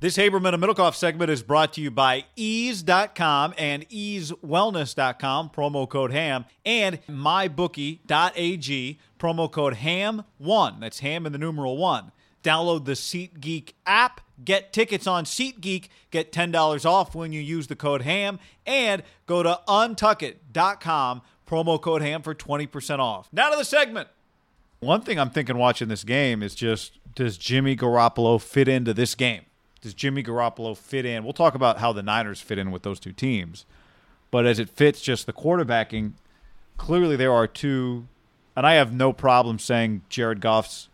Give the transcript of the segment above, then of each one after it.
This Haberman and Middlekauff segment is brought to you by ease.com and easewellness.com, promo code HAM, and mybookie.ag, promo code HAM1. That's HAM in the numeral 1. Download the SeatGeek app, get tickets on SeatGeek, get $10 off when you use the code HAM, and go to untuckit.com, promo code HAM for 20% off. Now to the segment. One thing I'm thinking watching this game is just does Jimmy Garoppolo fit into this game? Does Jimmy Garoppolo fit in? We'll talk about how the Niners fit in with those two teams. But as it fits just the quarterbacking, clearly there are two and I have no problem saying Jared Goff's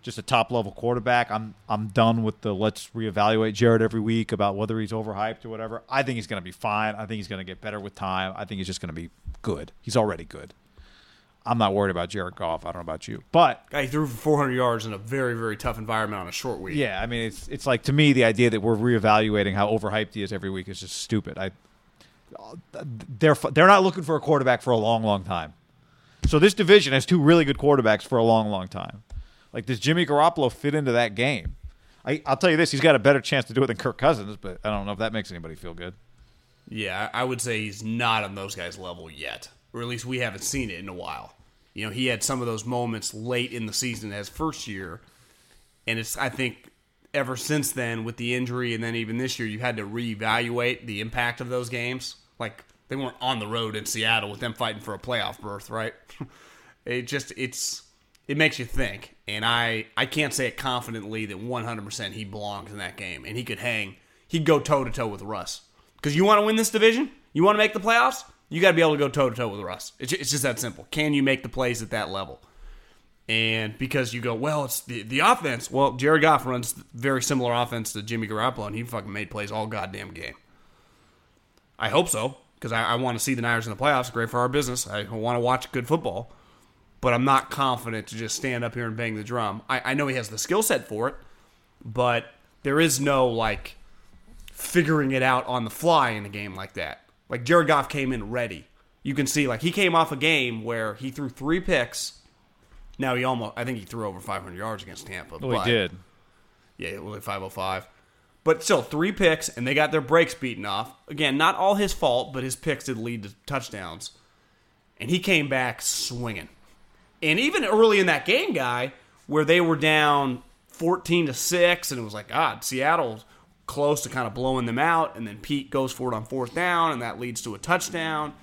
just a top level quarterback. I'm I'm done with the let's reevaluate Jared every week about whether he's overhyped or whatever. I think he's going to be fine. I think he's going to get better with time. I think he's just going to be good. He's already good. I'm not worried about Jared Goff. I don't know about you, but Guy threw for 400 yards in a very, very tough environment on a short week. yeah, I mean it's it's like to me the idea that we're reevaluating how overhyped he is every week is just stupid. I they're they're not looking for a quarterback for a long, long time. So this division has two really good quarterbacks for a long, long time. Like does Jimmy Garoppolo fit into that game? I, I'll tell you this: he's got a better chance to do it than Kirk Cousins, but I don't know if that makes anybody feel good. Yeah, I I would say he's not on those guys' level yet, or at least we haven't seen it in a while. You know, he had some of those moments late in the season as first year, and it's I think ever since then with the injury and then even this year you had to reevaluate the impact of those games. Like they weren't on the road in Seattle with them fighting for a playoff berth, right? it just it's it makes you think, and I I can't say it confidently that 100% he belongs in that game, and he could hang, he'd go toe to toe with Russ. Because you want to win this division, you want to make the playoffs, you got to be able to go toe to toe with Russ. It's it's just that simple. Can you make the plays at that level? And because you go, well, it's the, the offense. Well, Jared Goff runs very similar offense to Jimmy Garoppolo, and he fucking made plays all goddamn game. I hope so, because I, I want to see the Niners in the playoffs. Great for our business. I want to watch good football, but I'm not confident to just stand up here and bang the drum. I, I know he has the skill set for it, but there is no like figuring it out on the fly in a game like that. Like Jared Goff came in ready. You can see like he came off a game where he threw three picks. Now he almost I think he threw over 500 yards against Tampa. Well, but- he did. yeah, it was like 505. But still, three picks, and they got their breaks beaten off. Again, not all his fault, but his picks did lead to touchdowns. And he came back swinging. And even early in that game, guy, where they were down 14 to 6, and it was like, God, Seattle's close to kind of blowing them out. And then Pete goes for it on fourth down, and that leads to a touchdown.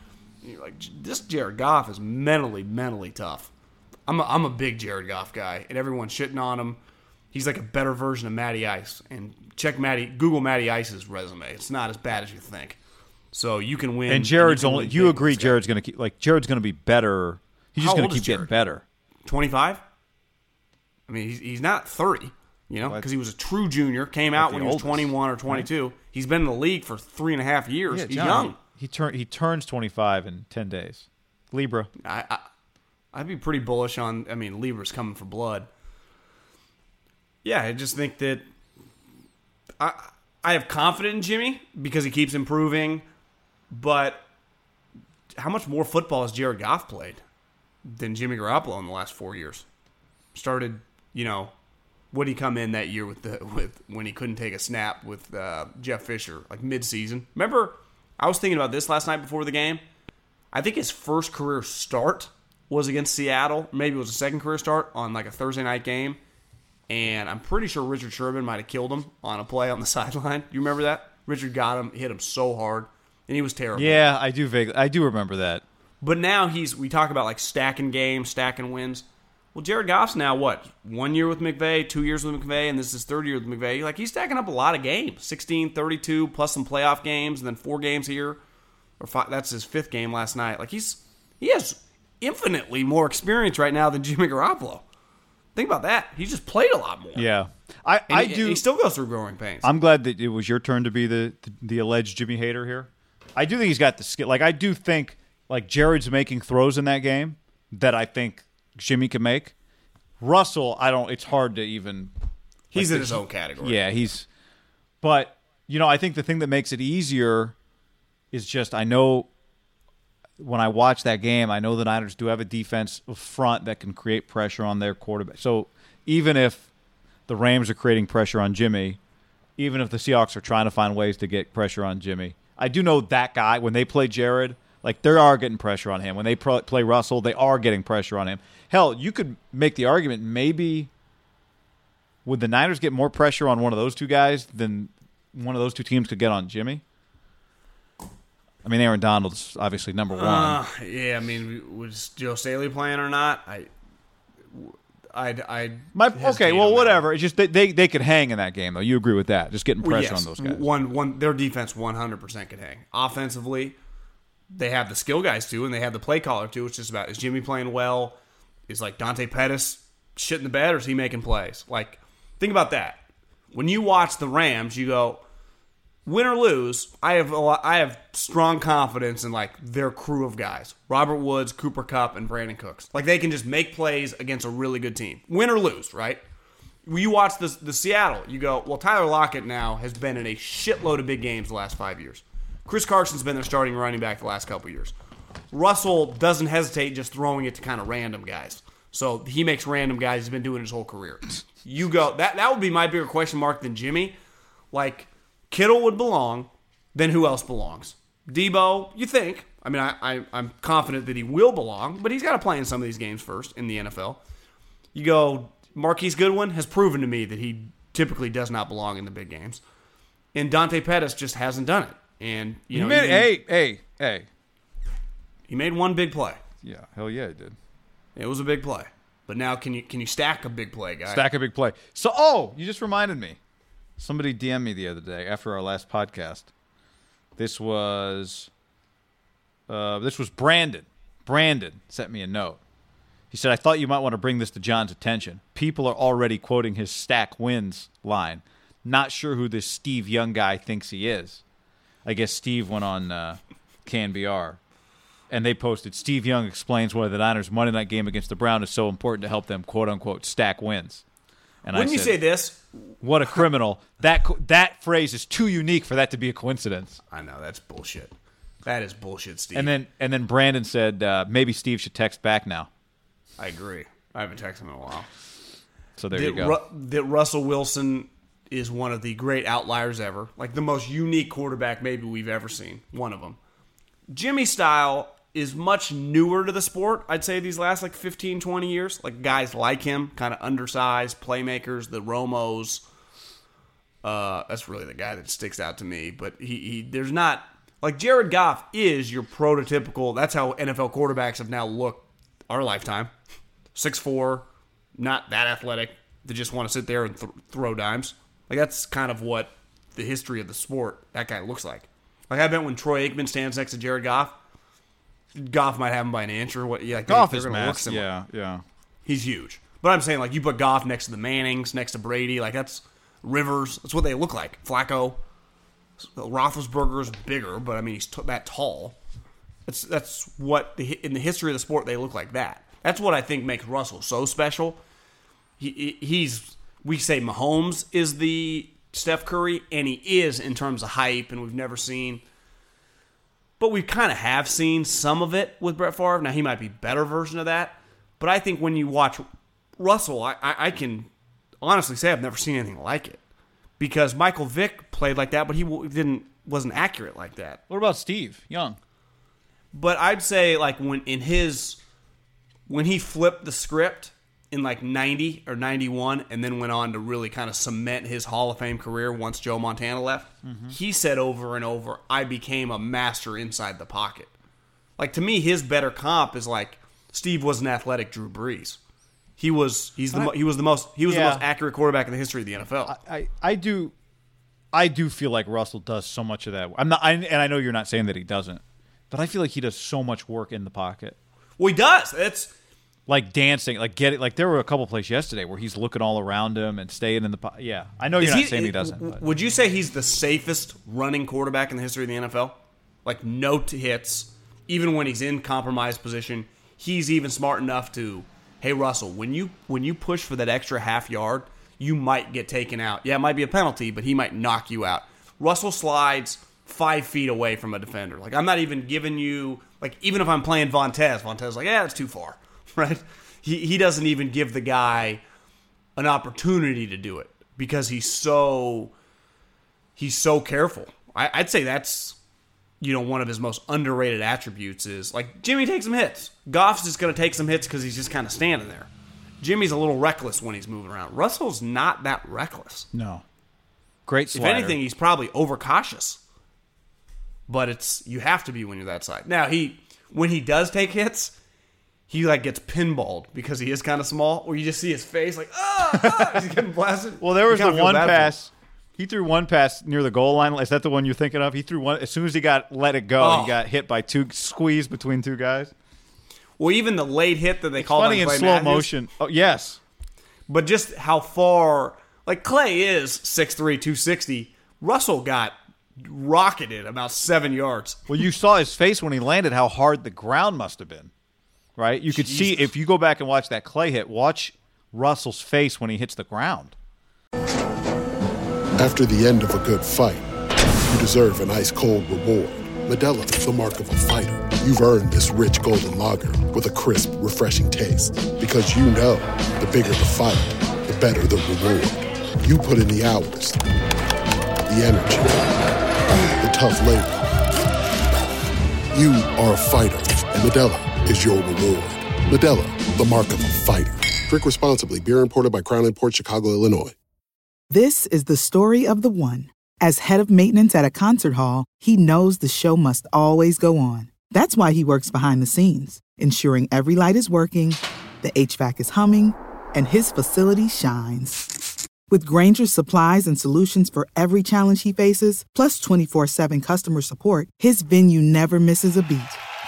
And you're like, this Jared Goff is mentally, mentally tough. I'm a, I'm a big Jared Goff guy, and everyone's shitting on him. He's like a better version of Matty Ice. And check Matty, Google Matty Ice's resume. It's not as bad as you think. So you can win. And Jared's you only. You agree? Jared's going to keep like Jared's going to be better. He's just going to keep getting better. 25? I mean, he's, he's not 30, you know, because he was a true junior, came out when he was oldest, 21 or 22. He's been in the league for three and a half years. he's John, young. He turn he turns twenty five in ten days. Libra. I, I, I'd be pretty bullish on, I mean, Libra's coming for blood. Yeah, I just think that I I have confidence in Jimmy because he keeps improving, but how much more football has Jared Goff played than Jimmy Garoppolo in the last four years? Started, you know, would he come in that year with the with when he couldn't take a snap with uh, Jeff Fisher like midseason? Remember, I was thinking about this last night before the game. I think his first career start was against Seattle. Maybe it was a second career start on like a Thursday night game. And I'm pretty sure Richard Sherman might have killed him on a play on the sideline. You remember that? Richard got him, hit him so hard, and he was terrible. Yeah, I do vaguely. I do remember that. But now he's we talk about like stacking games, stacking wins. Well, Jared Goff's now what? One year with McVay, two years with McVay, and this is his third year with McVay. Like he's stacking up a lot of games. 16, 32, plus some playoff games, and then four games here. Or five, that's his fifth game last night. Like he's he has infinitely more experience right now than Jimmy Garoppolo. Think about that. He's just played a lot more. Yeah, I And I he, do. He still goes through growing pains. I'm glad that it was your turn to be the, the the alleged Jimmy hater here. I do think he's got the skill. Like I do think like Jared's making throws in that game that I think Jimmy can make. Russell, I don't. It's hard to even. he's like in his own category. Yeah, he's. But you know, I think the thing that makes it easier is just I know when I watch that game, I know the Niners do have a defense front that can create pressure on their quarterback. So even if the Rams are creating pressure on Jimmy, even if the Seahawks are trying to find ways to get pressure on Jimmy, I do know that guy when they play Jared, like they are getting pressure on him. When they pro- play Russell, they are getting pressure on him. Hell, you could make the argument maybe would the Niners get more pressure on one of those two guys than one of those two teams could get on Jimmy? I mean, Aaron Donald's obviously number one. Uh, yeah, I mean, was Joe Staley playing or not? I, I, I. My, okay, well, whatever. It's just they, they they could hang in that game though. You agree with that? Just getting pressure on those guys. One, one, their defense 100% could hang. Offensively, they have the skill guys too, and they have the play caller too. It's just about is Jimmy playing well? Is like Dante Pettis shit in the bed, or is he making plays? Like, think about that. When you watch the Rams, you go, win or lose, I have a lot, I have strong confidence in like their crew of guys: Robert Woods, Cooper Kupp, and Brandin Cooks. Like they can just make plays against a really good team, win or lose, right? When you watch the the Seattle, you go, well, Tyler Lockett now has been in a shitload of big games the last five years. Chris Carson's been their starting running back the last couple years. Russell doesn't hesitate just throwing it to kind of random guys. So he makes random guys. He's been doing his whole career. You go that that would be my bigger question mark than Jimmy. Like Kittle would belong, then who else belongs? Deebo, you think? I mean, I, I I'm confident that he will belong, but he's got to play in some of these games first in the NFL. You go Marquise Goodwin has proven to me that he typically does not belong in the big games, and Dante Pettis just hasn't done it. And you You know, made, hey, hey, hey. he made one big play. Yeah, hell yeah, he did. It was a big play. But now, can you can you stack a big play, guy? Stack a big play. So, oh, you just reminded me. Somebody DM'd me the other day after our last podcast. This was, uh, this was Brandon. Brandon sent me a note. He said, "I thought you might want to bring this to John's attention. People are already quoting his stack wins line. Not sure who this Steve Young guy thinks he is. I guess Steve went on uh, KNBR, and they posted Steve Young explains why the Niners' Monday night game against the Brown is so important to help them quote unquote stack wins. And Wouldn't I you said, say this? what a criminal! That that phrase is too unique for that to be a coincidence. I know that's bullshit. That is bullshit, Steve. And then and then Brandon said uh, maybe Steve should text back now. I agree. I haven't texted him in a while. So there you that, go. Ru- that Russell Wilson is one of the great outliers ever, like the most unique quarterback maybe we've ever seen. One of them. Jimmy style is much newer to the sport. I'd say these last like 15, 20 years. Like guys like him, kind of undersized playmakers, the Romos. Uh, that's really the guy that sticks out to me. But he, he there's not like Jared Goff is your prototypical. That's how NFL quarterbacks have now looked our lifetime. Six four, not that athletic. They just want to sit there and th- throw dimes. Like that's kind of what the history of the sport that guy looks like. Like I bet when Troy Aikman stands next to Jared Goff, Goff might have him by an inch or what. Yeah, like, Goff is gonna look mass. similar. Yeah, yeah. He's huge. But I'm saying like you put Goff next to the Mannings, next to Brady, like that's Rivers. That's what they look like. Flacco, Roethlisberger's bigger, but I mean he's t- that tall. That's that's what the, in the history of the sport they look like that. That's what I think makes Russell so special. He, he- he's we say Mahomes is the Steph Curry, and he is in terms of hype, and we've never seen. But we kind of have seen some of it with Brett Favre. Now he might be better version of that, but I think when you watch Russell, I, I, I can honestly say I've never seen anything like it because Michael Vick played like that, but he didn't wasn't accurate like that. What about Steve Young? But I'd say like when in his when he flipped the script in like 90 or 91 and then went on to really kind of cement his Hall of Fame career once Joe Montana left. Mm-hmm. He said over and over, I became a master inside the pocket. Like to me his better comp is like Steve was an athletic Drew Brees. He was he's the mo- he was the most he was Yeah. the most accurate quarterback in the history of the NFL. I, I do I do feel like Russell does so much of that. I'm not I, and I know you're not saying that he doesn't. But I feel like he does so much work in the pocket. well, he does. It's Like dancing, like get it like there were a couple plays yesterday where he's looking all around him and staying in the pocket. Yeah. I know you're Is not he- saying he doesn't. w- Would you say he's the safest running quarterback in the history of the NFL? Like no t- hits, even when he's in compromised position. He's even smart enough to, hey Russell, when you when you push for that extra half yard, you might get taken out. Yeah, it might be a penalty, but he might knock you out. Russell slides five feet away from a defender. Like I'm not even giving you like even if I'm playing Vontaze, Vontaze like yeah, it's too far, right? He he doesn't even give the guy an opportunity to do it because he's so he's so careful. I, I'd say that's you know one of his most underrated attributes is like Jimmy takes some hits. Goff's just going to take some hits because he's just kind of standing there. Jimmy's a little reckless when he's moving around. Russell's not that reckless. no. Great If anything, he's probably overcautious. But it's you have to be when you're that side. Now he when he does take hits, he like gets pinballed because he is kind of small. Where you just see his face like ah, ah he's getting blasted. Well, there was the one bad for him. pass. He threw one pass near the goal line. Is that the one you're thinking of? He threw one as soon as he got let it go. Oh. He got hit by two squeeze between two guys. Well, even the late hit that they called Funny in slow Matthews, motion. Oh yes, but just how far like Clay is 6'3", 260. Russell got rocketed about seven yards. Well, you saw his face when he landed. How hard the ground must have been, right? You could see if you go back and watch that Clay hit. Watch Russell's face when he hits the ground. After the end of a good fight, you deserve an ice cold reward. Modelo is the mark of a fighter. You've earned this rich golden lager with a crisp, refreshing taste. Because you know the bigger the fight, the better the reward. You put in the hours, the energy, the tough labor. You are a fighter, and Medella is your reward. Modelo, the mark of a fighter. Drink responsibly. Beer imported by Crown Port Chicago, Illinois. This is the story of the one. As head of maintenance at a concert hall, he knows the show must always go on. That's why he works behind the scenes, ensuring every light is working, the HVAC is humming, and his facility shines. With Grainger's supplies and solutions for every challenge he faces, plus 24 7 customer support, his venue never misses a beat.